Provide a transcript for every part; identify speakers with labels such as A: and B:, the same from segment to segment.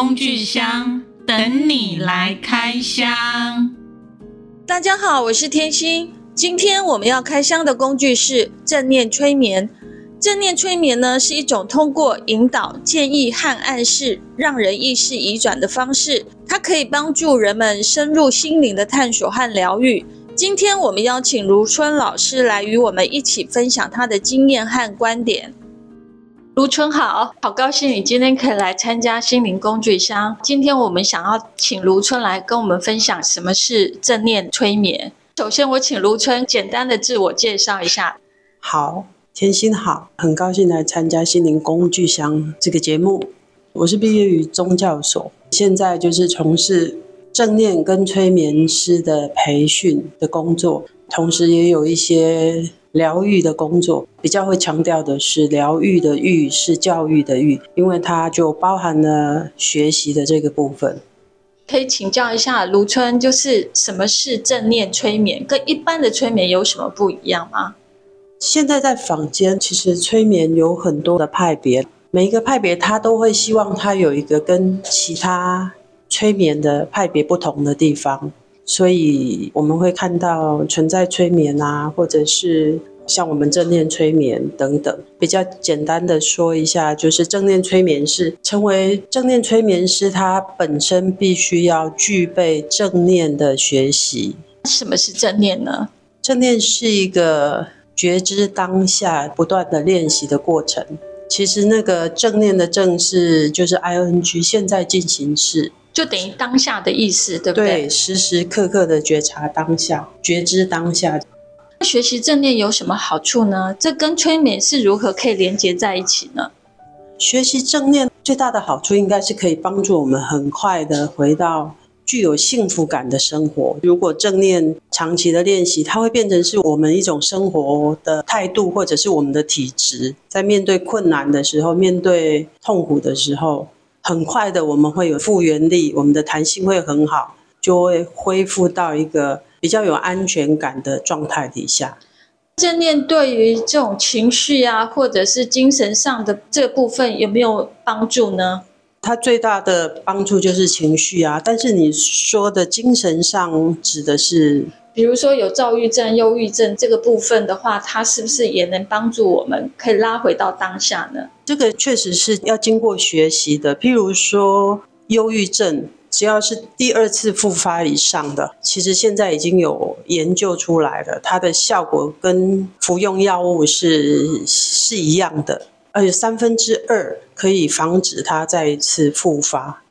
A: 工具箱等你来开箱。
B: 大家好，我是天心。今天我们要开箱的工具是正念催眠。正念催眠呢，是一种通过引导、建议和暗示，让人意识移转的方式。它可以帮助人们深入心灵的探索和疗愈。今天我们邀请如春老师来与我们一起分享他的经验和观点。卢春好，好高兴你今天可以来参加心灵工具箱。今天我们想要请卢春来跟我们分享什么是正念催眠。首先，我请卢春简单的自我介绍一下。
C: 好，天心好，很高兴来参加心灵工具箱这个节目。我是毕业于宗教所，现在就是从事正念跟催眠师的培训的工作，同时也有一些。疗愈的工作比较会强调的是疗愈的愈是教育的育，因为它就包含了学习的这个部分。
B: 可以请教一下卢春，就是什么是正念催眠，跟一般的催眠有什么不一样吗？
C: 现在在坊间，其实催眠有很多的派别，每一个派别它都会希望它有一个跟其他催眠的派别不同的地方。所以我们会看到存在催眠啊，或者是像我们正念催眠等等。比较简单的说一下，就是正念催眠师成为正念催眠师，他本身必须要具备正念的学习。
B: 什么是正念呢？
C: 正念是一个觉知当下不断的练习的过程。其实那个正念的正是就是 ing 现在进行式。
B: 就等于当下的意思，对不对？
C: 对，时时刻刻的觉察当下，觉知当下。
B: 学习正念有什么好处呢？这跟催眠是如何可以连接在一起呢？
C: 学习正念最大的好处，应该是可以帮助我们很快的回到具有幸福感的生活。如果正念长期的练习，它会变成是我们一种生活的态度，或者是我们的体质，在面对困难的时候，面对痛苦的时候。很快的，我们会有复原力，我们的弹性会很好，就会恢复到一个比较有安全感的状态底下。
B: 正念对于这种情绪啊，或者是精神上的这部分有没有帮助呢？
C: 它最大的帮助就是情绪啊，但是你说的精神上指的是？
B: 比如说有躁郁症、忧郁症这个部分的话，它是不是也能帮助我们可以拉回到当下呢？
C: 这个确实是要经过学习的。譬如说忧郁症，只要是第二次复发以上的，其实现在已经有研究出来了，它的效果跟服用药物是是一样的，而且三分之二可以防止它再一次复发。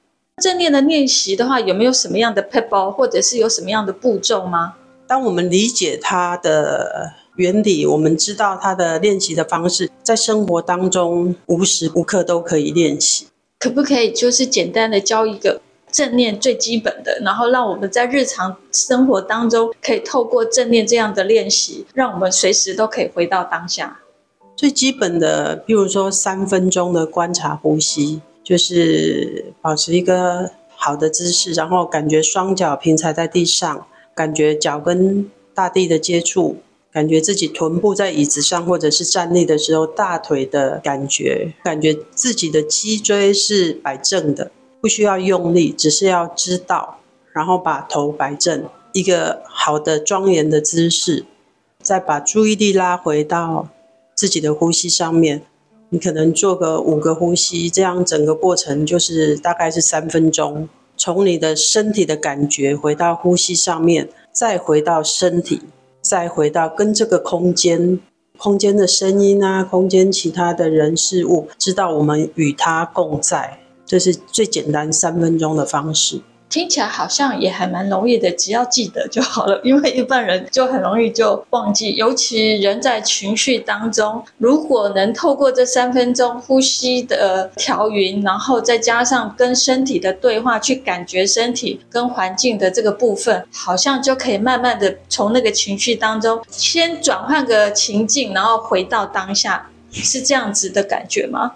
B: 正念的练习的话，有没有什么样的撇步，或者是有什么样的步骤吗？
C: 当我们理解它的原理，我们知道它的练习的方式，在生活当中无时无刻都可以练习。
B: 可不可以就是简单的教一个正念最基本的，然后让我们在日常生活当中可以透过正念这样的练习，让我们随时都可以回到当下。
C: 最基本的，比如说三分钟的观察呼吸，就是保持一个好的姿势，然后感觉双脚平踩在地上。感觉脚跟大地的接触，感觉自己臀部在椅子上或者是站立的时候，大腿的感觉，感觉自己的脊椎是摆正的，不需要用力，只是要知道，然后把头摆正，一个好的庄严的姿势，再把注意力拉回到自己的呼吸上面。你可能做个五个呼吸，这样整个过程就是大概是三分钟。从你的身体的感觉回到呼吸上面，再回到身体，再回到跟这个空间、空间的声音啊，空间其他的人事物，知道我们与它共在，这是最简单三分钟的方式。
B: 听起来好像也还蛮容易的，只要记得就好了。因为一般人就很容易就忘记，尤其人在情绪当中，如果能透过这三分钟呼吸的调匀，然后再加上跟身体的对话，去感觉身体跟环境的这个部分，好像就可以慢慢的从那个情绪当中先转换个情境，然后回到当下，是这样子的感觉吗？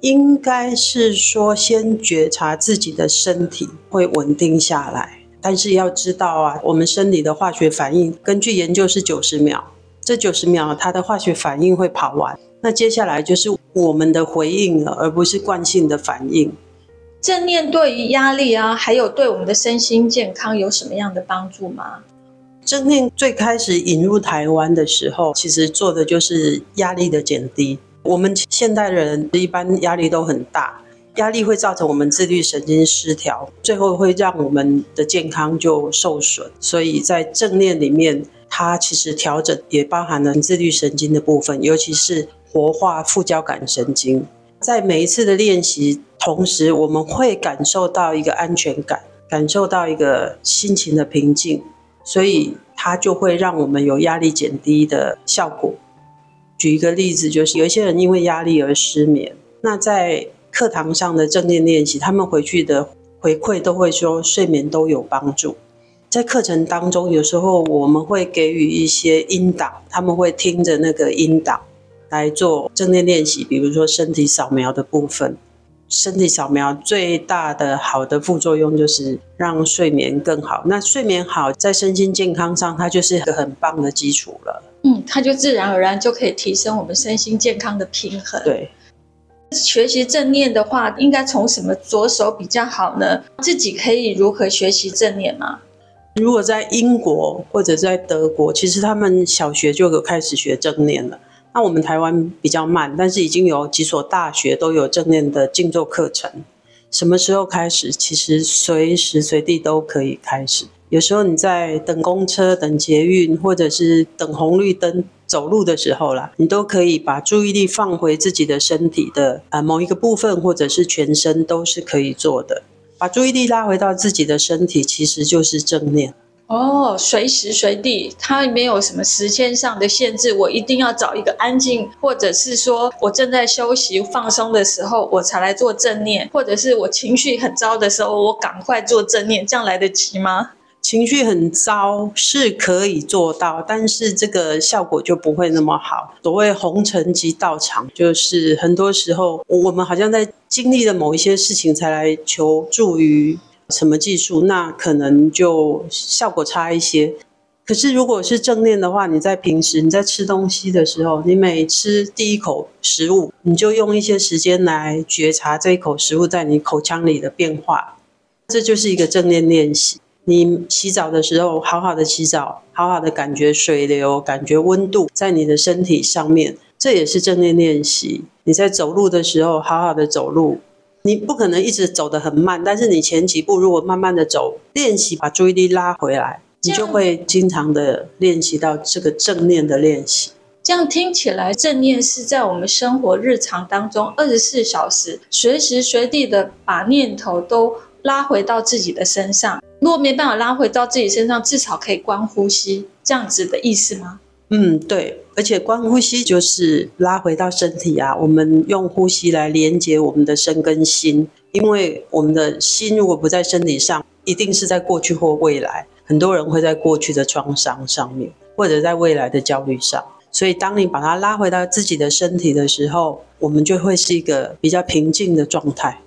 C: 应该是说，先觉察自己的身体会稳定下来，但是要知道啊，我们身体的化学反应，根据研究是九十秒，这九十秒它的化学反应会跑完，那接下来就是我们的回应了，而不是惯性的反应。
B: 正念对于压力啊，还有对我们的身心健康有什么样的帮助吗？
C: 正念最开始引入台湾的时候，其实做的就是压力的减低。我们现代人一般压力都很大，压力会造成我们自律神经失调，最后会让我们的健康就受损。所以在正念里面，它其实调整也包含了自律神经的部分，尤其是活化副交感神经。在每一次的练习，同时我们会感受到一个安全感，感受到一个心情的平静，所以它就会让我们有压力减低的效果。举一个例子，就是有一些人因为压力而失眠，那在课堂上的正念练习，他们回去的回馈都会说睡眠都有帮助。在课程当中，有时候我们会给予一些音导，他们会听着那个音导。来做正念练习，比如说身体扫描的部分。身体扫描最大的好的副作用就是让睡眠更好。那睡眠好，在身心健康上，它就是一个很棒的基础了。
B: 嗯，它就自然而然就可以提升我们身心健康的平衡。
C: 对，
B: 学习正念的话，应该从什么着手比较好呢？自己可以如何学习正念吗？
C: 如果在英国或者在德国，其实他们小学就有开始学正念了。那我们台湾比较慢，但是已经有几所大学都有正念的静坐课程。什么时候开始？其实随时随地都可以开始。有时候你在等公车、等捷运，或者是等红绿灯走路的时候啦，你都可以把注意力放回自己的身体的呃某一个部分，或者是全身都是可以做的。把注意力拉回到自己的身体，其实就是正念。
B: 哦，随时随地，它没有什么时间上的限制。我一定要找一个安静，或者是说我正在休息放松的时候，我才来做正念，或者是我情绪很糟的时候，我赶快做正念，这样来得及吗？
C: 情绪很糟是可以做到，但是这个效果就不会那么好。所谓红尘即道场，就是很多时候我们好像在经历了某一些事情，才来求助于。什么技术，那可能就效果差一些。可是如果是正念的话，你在平时你在吃东西的时候，你每吃第一口食物，你就用一些时间来觉察这一口食物在你口腔里的变化，这就是一个正念练习。你洗澡的时候，好好的洗澡，好好的感觉水流，感觉温度在你的身体上面，这也是正念练习。你在走路的时候，好好的走路。你不可能一直走得很慢，但是你前几步如果慢慢的走，练习把注意力拉回来，你就会经常的练习到这个正念的练习。
B: 这样听起来，正念是在我们生活日常当中二十四小时，随时随地的把念头都拉回到自己的身上。如果没办法拉回到自己身上，至少可以观呼吸，这样子的意思吗？
C: 嗯，对。而且观呼吸就是拉回到身体啊，我们用呼吸来连接我们的身跟心，因为我们的心如果不在身体上，一定是在过去或未来。很多人会在过去的创伤上面，或者在未来的焦虑上。所以当你把它拉回到自己的身体的时候，我们就会是一个比较平静的状态。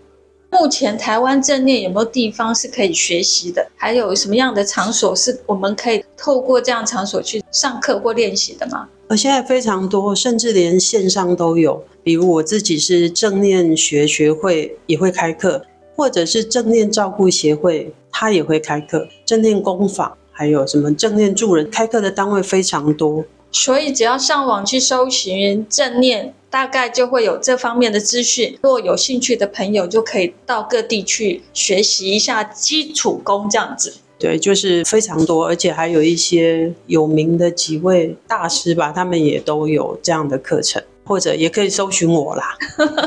B: 目前台湾正念有没有地方是可以学习的？还有什么样的场所是我们可以透过这样场所去上课或练习的吗？
C: 呃，现在非常多，甚至连线上都有。比如我自己是正念学学会也会开课，或者是正念照顾协会，它也会开课。正念工坊还有什么正念助人，开课的单位非常多。
B: 所以只要上网去搜寻正念，大概就会有这方面的资讯。如果有兴趣的朋友，就可以到各地去学习一下基础功，这样子。
C: 对，就是非常多，而且还有一些有名的几位大师吧，他们也都有这样的课程，或者也可以搜寻我啦。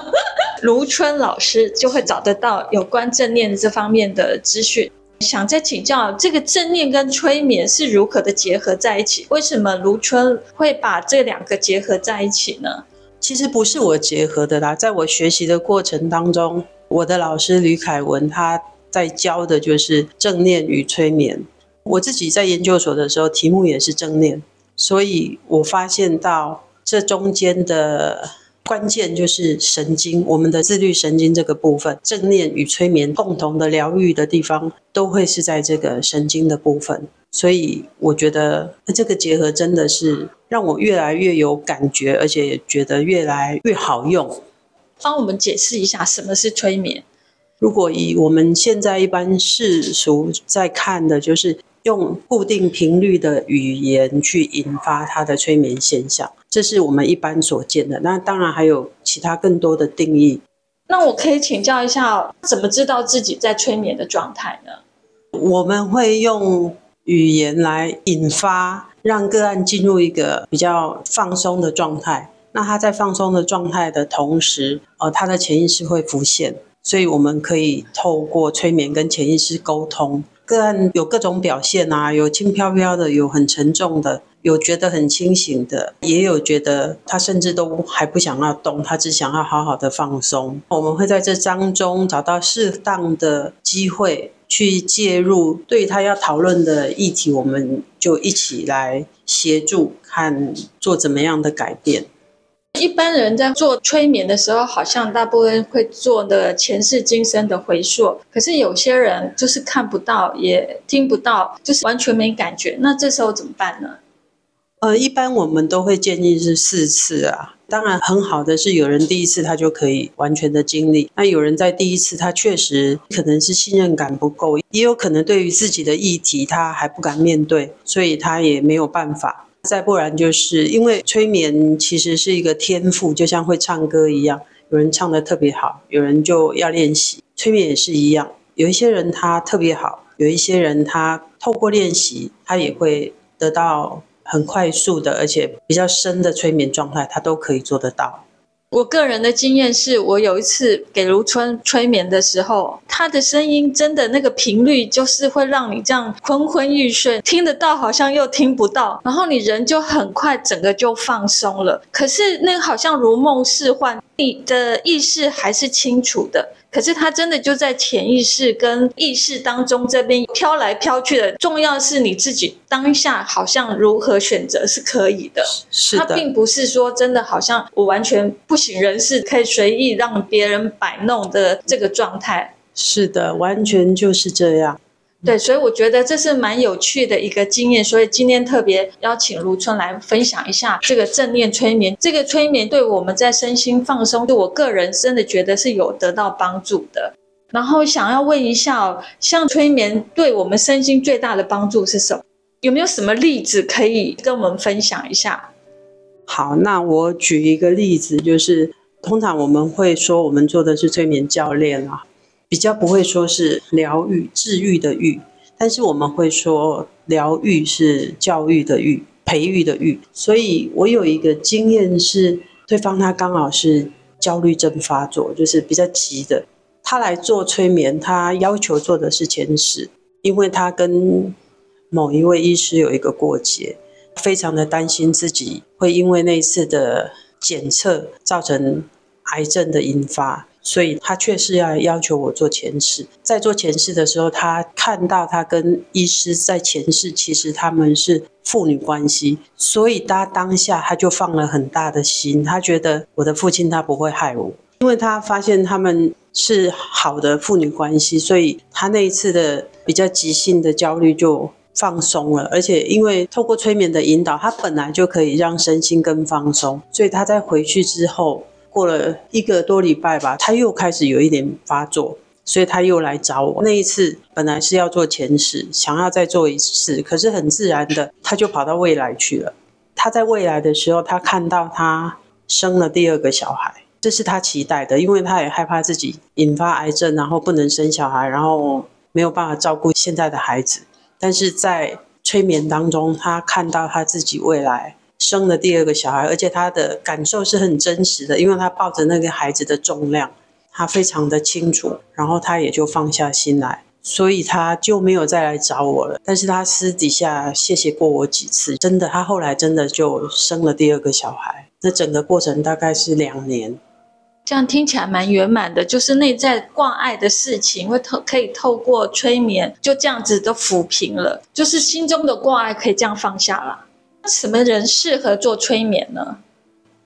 B: 卢春老师就会找得到有关正念这方面的资讯。想再请教，这个正念跟催眠是如何的结合在一起？为什么卢春会把这两个结合在一起呢？
C: 其实不是我结合的啦，在我学习的过程当中，我的老师吕凯文他在教的就是正念与催眠。我自己在研究所的时候，题目也是正念，所以我发现到这中间的。关键就是神经，我们的自律神经这个部分，正念与催眠共同的疗愈的地方，都会是在这个神经的部分。所以我觉得这个结合真的是让我越来越有感觉，而且也觉得越来越好用。
B: 帮我们解释一下什么是催眠？
C: 如果以我们现在一般世俗在看的，就是用固定频率的语言去引发他的催眠现象，这是我们一般所见的。那当然还有其他更多的定义。
B: 那我可以请教一下，怎么知道自己在催眠的状态呢？
C: 我们会用语言来引发，让个案进入一个比较放松的状态。那他在放松的状态的同时，呃，他的潜意识会浮现，所以我们可以透过催眠跟潜意识沟通。个案有各种表现啊，有轻飘飘的，有很沉重的，有觉得很清醒的，也有觉得他甚至都还不想要动，他只想要好好的放松。我们会在这当中找到适当的机会去介入，对他要讨论的议题，我们就一起来协助，看做怎么样的改变。
B: 一般人在做催眠的时候，好像大部分会做的前世今生的回溯，可是有些人就是看不到，也听不到，就是完全没感觉。那这时候怎么办呢？
C: 呃，一般我们都会建议是四次啊。当然，很好的是有人第一次他就可以完全的经历，那有人在第一次他确实可能是信任感不够，也有可能对于自己的议题他还不敢面对，所以他也没有办法。再不然，就是因为催眠其实是一个天赋，就像会唱歌一样，有人唱的特别好，有人就要练习。催眠也是一样，有一些人他特别好，有一些人他透过练习，他也会得到很快速的，而且比较深的催眠状态，他都可以做得到。
B: 我个人的经验是，我有一次给如春催眠的时候，他的声音真的那个频率，就是会让你这样昏昏欲睡，听得到好像又听不到，然后你人就很快整个就放松了。可是那个好像如梦似幻，你的意识还是清楚的。可是他真的就在潜意识跟意识当中这边飘来飘去的，重要是你自己当下好像如何选择是可以的。
C: 是的。
B: 他并不是说真的好像我完全不省人事，可以随意让别人摆弄的这个状态。
C: 是的，完全就是这样。
B: 对，所以我觉得这是蛮有趣的一个经验，所以今天特别邀请卢春来分享一下这个正念催眠。这个催眠对我们在身心放松，对我个人真的觉得是有得到帮助的。然后想要问一下哦，像催眠对我们身心最大的帮助是什么？有没有什么例子可以跟我们分享一下？
C: 好，那我举一个例子，就是通常我们会说我们做的是催眠教练啊。比较不会说是疗愈、治愈的愈，但是我们会说疗愈是教育的育、培育的育。所以我有一个经验是，对方他刚好是焦虑症发作，就是比较急的。他来做催眠，他要求做的是前世，因为他跟某一位医师有一个过节，非常的担心自己会因为那次的检测造成癌症的引发。所以他确实要要求我做前世，在做前世的时候，他看到他跟医师在前世其实他们是父女关系，所以他当下他就放了很大的心，他觉得我的父亲他不会害我，因为他发现他们是好的父女关系，所以他那一次的比较急性的焦虑就放松了，而且因为透过催眠的引导，他本来就可以让身心更放松，所以他在回去之后。过了一个多礼拜吧，他又开始有一点发作，所以他又来找我。那一次本来是要做前世，想要再做一次，可是很自然的，他就跑到未来去了。他在未来的时候，他看到他生了第二个小孩，这是他期待的，因为他也害怕自己引发癌症，然后不能生小孩，然后没有办法照顾现在的孩子。但是在催眠当中，他看到他自己未来。生了第二个小孩，而且他的感受是很真实的，因为他抱着那个孩子的重量，他非常的清楚，然后他也就放下心来，所以他就没有再来找我了。但是他私底下谢谢过我几次，真的，他后来真的就生了第二个小孩。那整个过程大概是两年，
B: 这样听起来蛮圆满的，就是内在挂碍的事情会透可以透过催眠就这样子都抚平了，就是心中的挂碍可以这样放下了。什么人适合做催眠呢？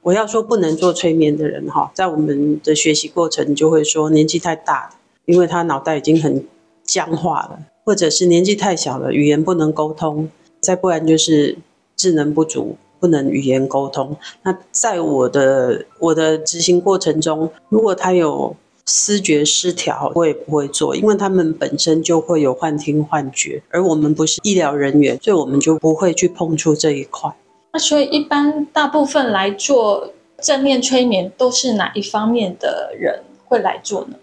C: 我要说不能做催眠的人哈，在我们的学习过程就会说年纪太大，因为他脑袋已经很僵化了，或者是年纪太小了，语言不能沟通，再不然就是智能不足，不能语言沟通。那在我的我的执行过程中，如果他有思觉失调，我也不会做，因为他们本身就会有幻听幻觉，而我们不是医疗人员，所以我们就不会去碰触这一块。
B: 那所以一般大部分来做正念催眠，都是哪一方面的人会来做呢？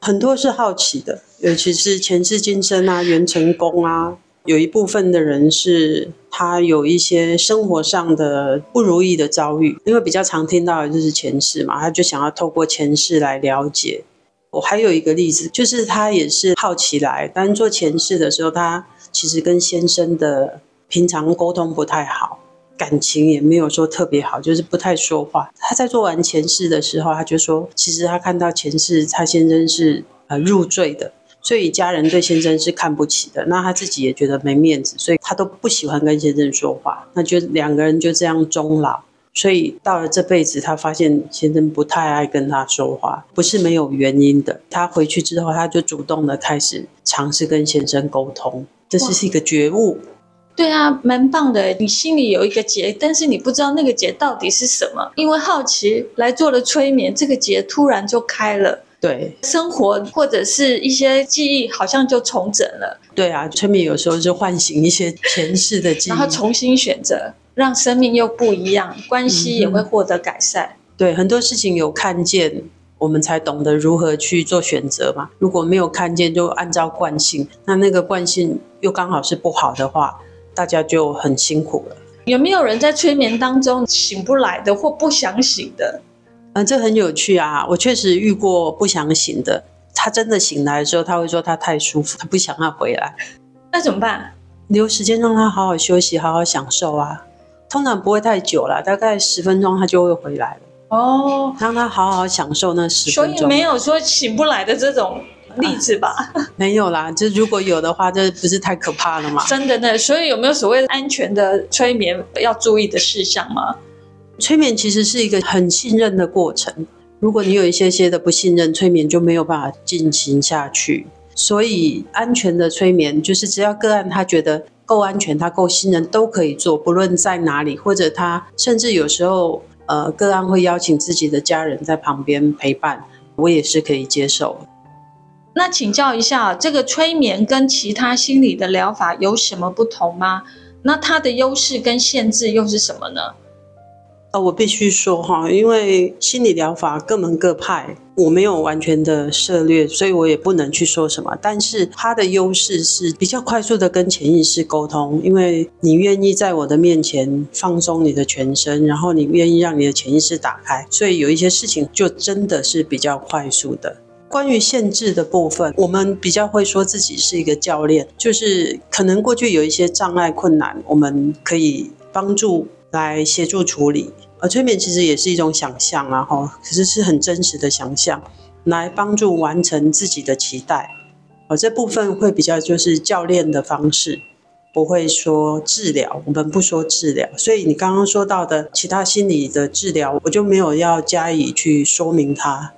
C: 很多是好奇的，尤其是前世今生啊、元成功啊。有一部分的人是他有一些生活上的不如意的遭遇，因为比较常听到的就是前世嘛，他就想要透过前世来了解。我还有一个例子，就是他也是好奇来，但做前世的时候，他其实跟先生的平常沟通不太好，感情也没有说特别好，就是不太说话。他在做完前世的时候，他就说，其实他看到前世他先生是呃入赘的。所以家人对先生是看不起的，那他自己也觉得没面子，所以他都不喜欢跟先生说话。那就两个人就这样终老。所以到了这辈子，他发现先生不太爱跟他说话，不是没有原因的。他回去之后，他就主动的开始尝试跟先生沟通，这是一个觉悟。
B: 对啊，蛮棒的。你心里有一个结，但是你不知道那个结到底是什么，因为好奇来做了催眠，这个结突然就开了。
C: 对，
B: 生活或者是一些记忆，好像就重整了。
C: 对啊，催眠有时候就唤醒一些前世的记忆，
B: 然后重新选择，让生命又不一样，关系也会获得改善。
C: 嗯。对，很多事情有看见，我们才懂得如何去做选择嘛。如果没有看见，就按照惯性，那那个惯性又刚好是不好的话，大家就很辛苦了。
B: 有没有人在催眠当中醒不来的，或不想醒的？
C: 嗯，这很有趣啊！我确实遇过不想醒的，他真的醒来的时候，他会说他太舒服，他不想要回来。
B: 那怎么办？
C: 留时间让他好好休息，好好享受啊！通常不会太久了，大概十分钟他就会回来了。哦，让他好好享受那十分钟。
B: 所以没有说醒不来的这种例子吧？
C: 啊，没有啦，就如果有的话，这不是太可怕了吗？
B: 真的呢，所以有没有所谓安全的催眠要注意的事项吗？
C: 催眠其实是一个很信任的过程，如果你有一些些的不信任，催眠就没有办法进行下去。所以安全的催眠就是只要个案他觉得够安全，他够信任，都可以做，不论在哪里，或者他甚至有时候呃个案会邀请自己的家人在旁边陪伴，我也是可以接受。
B: 那请教一下，这个催眠跟其他心理的疗法有什么不同吗？那它的优势跟限制又是什么呢？
C: 呃，我必须说哈，因为心理疗法各门各派，我没有完全的涉猎，所以我也不能去说什么。但是它的优势是比较快速的跟潜意识沟通，因为你愿意在我的面前放松你的全身，然后你愿意让你的潜意识打开，所以有一些事情就真的是比较快速的。关于限制的部分，我们比较会说自己是一个教练，就是可能过去有一些障碍困难，我们可以帮助。来协助处理，而催眠其实也是一种想象啊，哈，可是是很真实的想象，来帮助完成自己的期待。而这部分会比较就是教练的方式，不会说治疗，我们不说治疗。所以你刚刚说到的其他心理的治疗，我就没有要加以去说明它。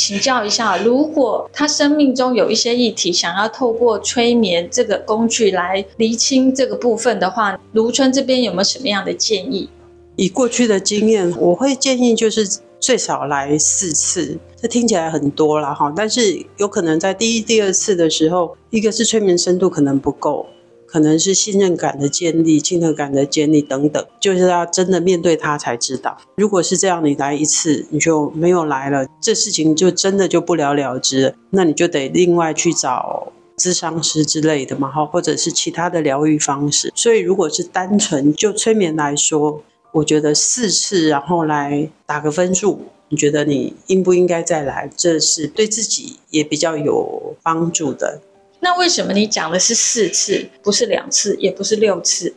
B: 请教一下，如果他生命中有一些议题，想要透过催眠这个工具来厘清这个部分的话，卢春这边有没有什么样的建议？
C: 以过去的经验，我会建议就是最少来四次，这听起来很多了哈，但是有可能在第一、第二次的时候，一个是催眠深度可能不够。可能是信任感的建立、亲和感的建立等等，就是要真的面对他才知道。如果是这样，你来一次你就没有来了，这事情就真的就不了了之。那你就得另外去找咨商师之类的嘛，哈，或者是其他的疗愈方式。所以，如果是单纯就催眠来说，我觉得四次然后来打个分数，你觉得你应不应该再来？这是对自己也比较有帮助的。
B: 那为什么你讲的是四次，不是两次，也不是六次？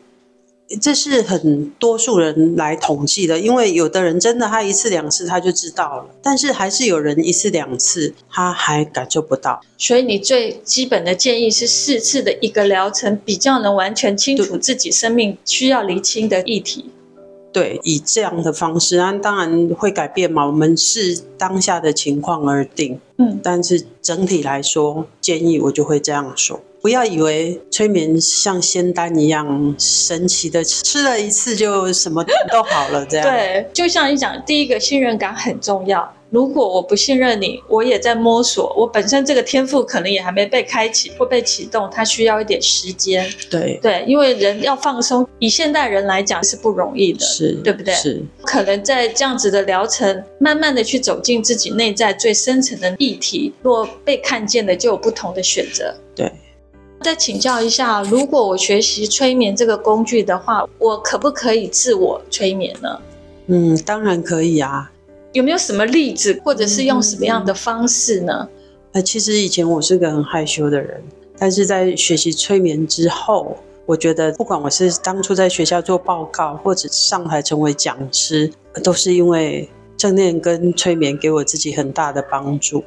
C: 这是很多数人来统计的，因为有的人真的他一次两次他就知道了，但是还是有人一次两次他还感受不到。
B: 所以你最基本的建议是四次的一个疗程，比较能完全清楚自己生命需要厘清的议题。
C: 对，以这样的方式，那当然会改变嘛。我们是当下的情况而定，嗯，但是整体来说，建议我就会这样说：不要以为催眠像仙丹一样神奇的，吃了一次就什么都好了。这样
B: 对，就像你讲，第一个信任感很重要。如果我不信任你，我也在摸索，我本身这个天赋可能也还没被开启或被启动，它需要一点时间。
C: 对
B: 对，因为人要放松，以现代人来讲是不容易的，
C: 是，
B: 对不对？
C: 是，
B: 可能在这样子的疗程，慢慢的去走进自己内在最深层的议题，若被看见的，就有不同的选择。
C: 对。
B: 再请教一下，如果我学习催眠这个工具的话，我可不可以自我催眠呢？
C: 嗯，当然可以啊。
B: 有没有什么例子，或者是用什么样的方式呢？
C: 呃，其实以前我是个很害羞的人，但是在学习催眠之后，我觉得不管我是当初在学校做报告，或者上台成为讲师，都是因为正念跟催眠给我自己很大的帮助。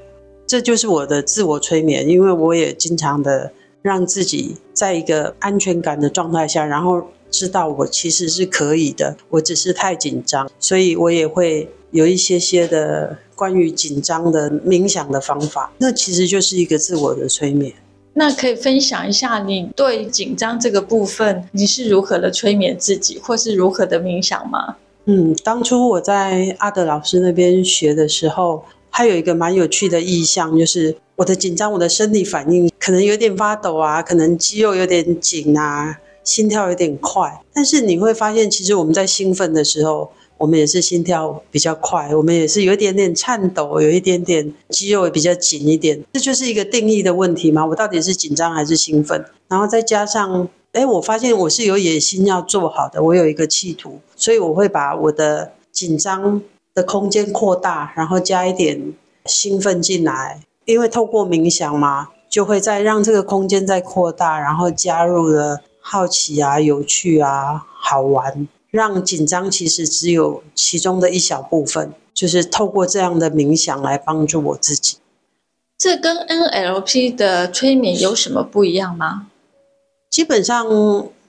C: 这就是我的自我催眠，因为我也经常的。让自己在一个安全感的状态下，然后知道我其实是可以的，我只是太紧张，所以我也会有一些些的关于紧张的冥想的方法。那其实就是一个自我的催眠。
B: 那可以分享一下你对紧张这个部分，你是如何的催眠自己，或是如何的冥想吗？
C: 嗯，当初我在阿德老师那边学的时候，还有一个蛮有趣的意象，就是。我的紧张，我的生理反应可能有点发抖啊，可能肌肉有点紧啊，心跳有点快。但是你会发现，其实我们在兴奋的时候，我们也是心跳比较快，我们也是有一点点颤抖，有一点点肌肉也比较紧一点。这就是一个定义的问题嘛？我到底是紧张还是兴奋？然后再加上，哎，我发现我是有野心要做好的，我有一个企图，所以我会把我的紧张的空间扩大，然后加一点兴奋进来。因为透过冥想嘛，就会再让这个空间再扩大，然后加入了好奇啊、有趣啊、好玩，让紧张其实只有其中的一小部分，就是透过这样的冥想来帮助我自己。
B: 这跟 NLP 的催眠有什么不一样吗？
C: 基本上。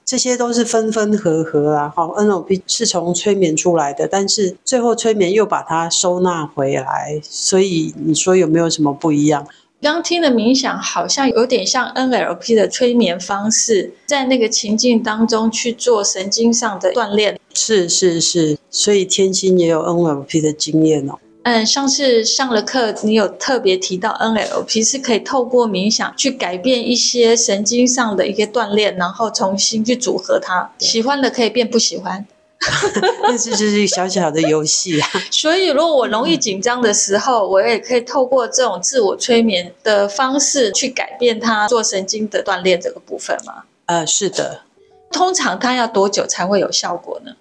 C: 这些都是分分合合啊，好，NLP 是从催眠出来的，但是最后催眠又把它收纳回来，所以你说有没有什么不一样？
B: 刚听的冥想好像有点像 NLP 的催眠方式，在那个情境当中去做神经上的锻炼。
C: 是是是，所以天心也有 NLP 的经验哦。
B: 嗯，上次上了课，你有特别提到 NLP 是可以透过冥想去改变一些神经上的一个锻炼，然后重新去组合它。喜欢的可以变不喜欢，
C: 那这就是小小的游戏啊。
B: 所以，如果我容易紧张的时候，我也可以透过这种自我催眠的方式去改变它，做神经的锻炼这个部分吗？
C: 呃，是的。
B: 通常它要多久才会有效果呢？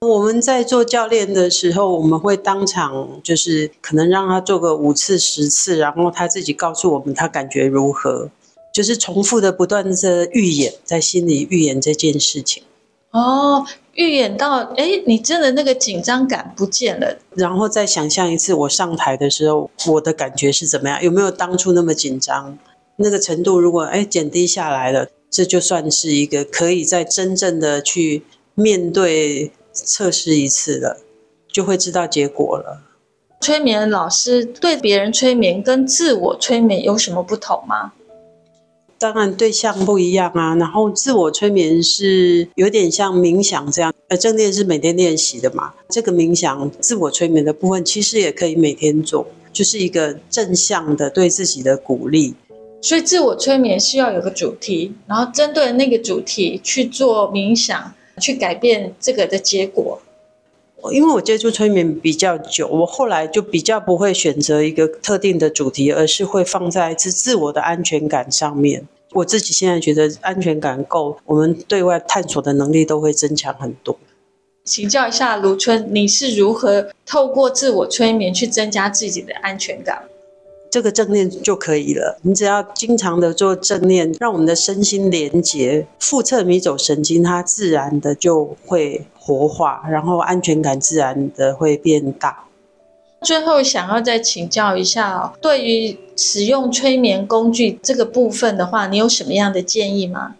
C: 我们在做教练的时候，我们会当场就是可能让他做个五次、十次，然后他自己告诉我们他感觉如何，就是重复的不断的预演，在心里预演这件事情。
B: 哦，预演到哎，你真的那个紧张感不见了，
C: 然后再想象一次我上台的时候，我的感觉是怎么样？有没有当初那么紧张？那个程度如果哎减低下来了，这就算是一个可以再真正的去面对。测试一次了，就会知道结果了。
B: 催眠老师对别人催眠跟自我催眠有什么不同吗？
C: 当然对象不一样啊。然后自我催眠是有点像冥想这样，呃，正念是每天练习的嘛。这个冥想自我催眠的部分其实也可以每天做，就是一个正向的对自己的鼓励。
B: 所以自我催眠需要有个主题，然后针对那个主题去做冥想。去改变这个的结果。
C: 因为我接触催眠比较久，我后来就比较不会选择一个特定的主题，而是会放在自自我的安全感上面。我自己现在觉得安全感够，我们对外探索的能力都会增强很多。
B: 请教一下卢春，你是如何透过自我催眠去增加自己的安全感？
C: 这个正念就可以了。你只要经常的做正念，让我们的身心连接，腹侧迷走神经它自然的就会活化，然后安全感自然的会变大。
B: 最后想要再请教一下哦，对于使用催眠工具这个部分的话，你有什么样的建议吗？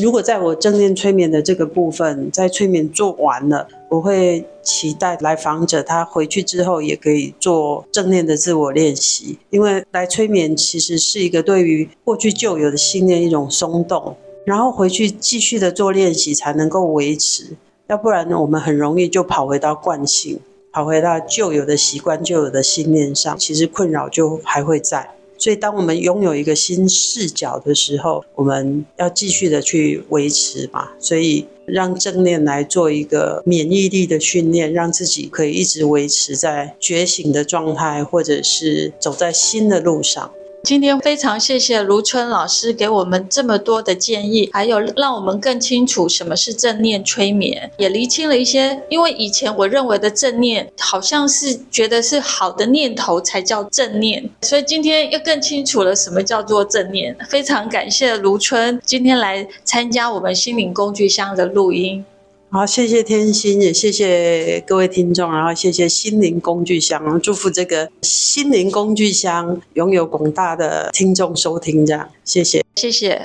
C: 如果在我正念催眠的这个部分，在催眠做完了，我会期待来访者他回去之后也可以做正念的自我练习，因为来催眠其实是一个对于过去旧有的信念一种松动，然后回去继续的做练习才能够维持，要不然呢我们很容易就跑回到惯性。跑回到旧有的习惯、旧有的信念上，其实困扰就还会在。所以，当我们拥有一个新视角的时候，我们要继续的去维持嘛。所以，让正念来做一个免疫力的训练，让自己可以一直维持在觉醒的状态，或者是走在新的路上。
B: 今天非常谢谢卢春老师给我们这么多的建议，还有让我们更清楚什么是正念催眠，也厘清了一些。因为以前我认为的正念，好像是觉得是好的念头才叫正念，所以今天又更清楚了什么叫做正念。非常感谢卢春今天来参加我们心灵工具箱的录音。
C: 好，谢谢天心，也谢谢各位听众，然后谢谢心灵工具箱，祝福这个心灵工具箱拥有广大的听众收听，这样，谢谢，
B: 谢谢，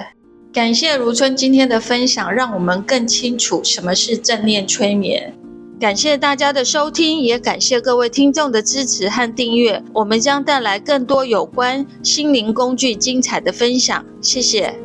B: 感谢如春今天的分享，让我们更清楚什么是正念催眠。感谢大家的收听，也感谢各位听众的支持和订阅，我们将带来更多有关心灵工具精彩的分享，谢谢。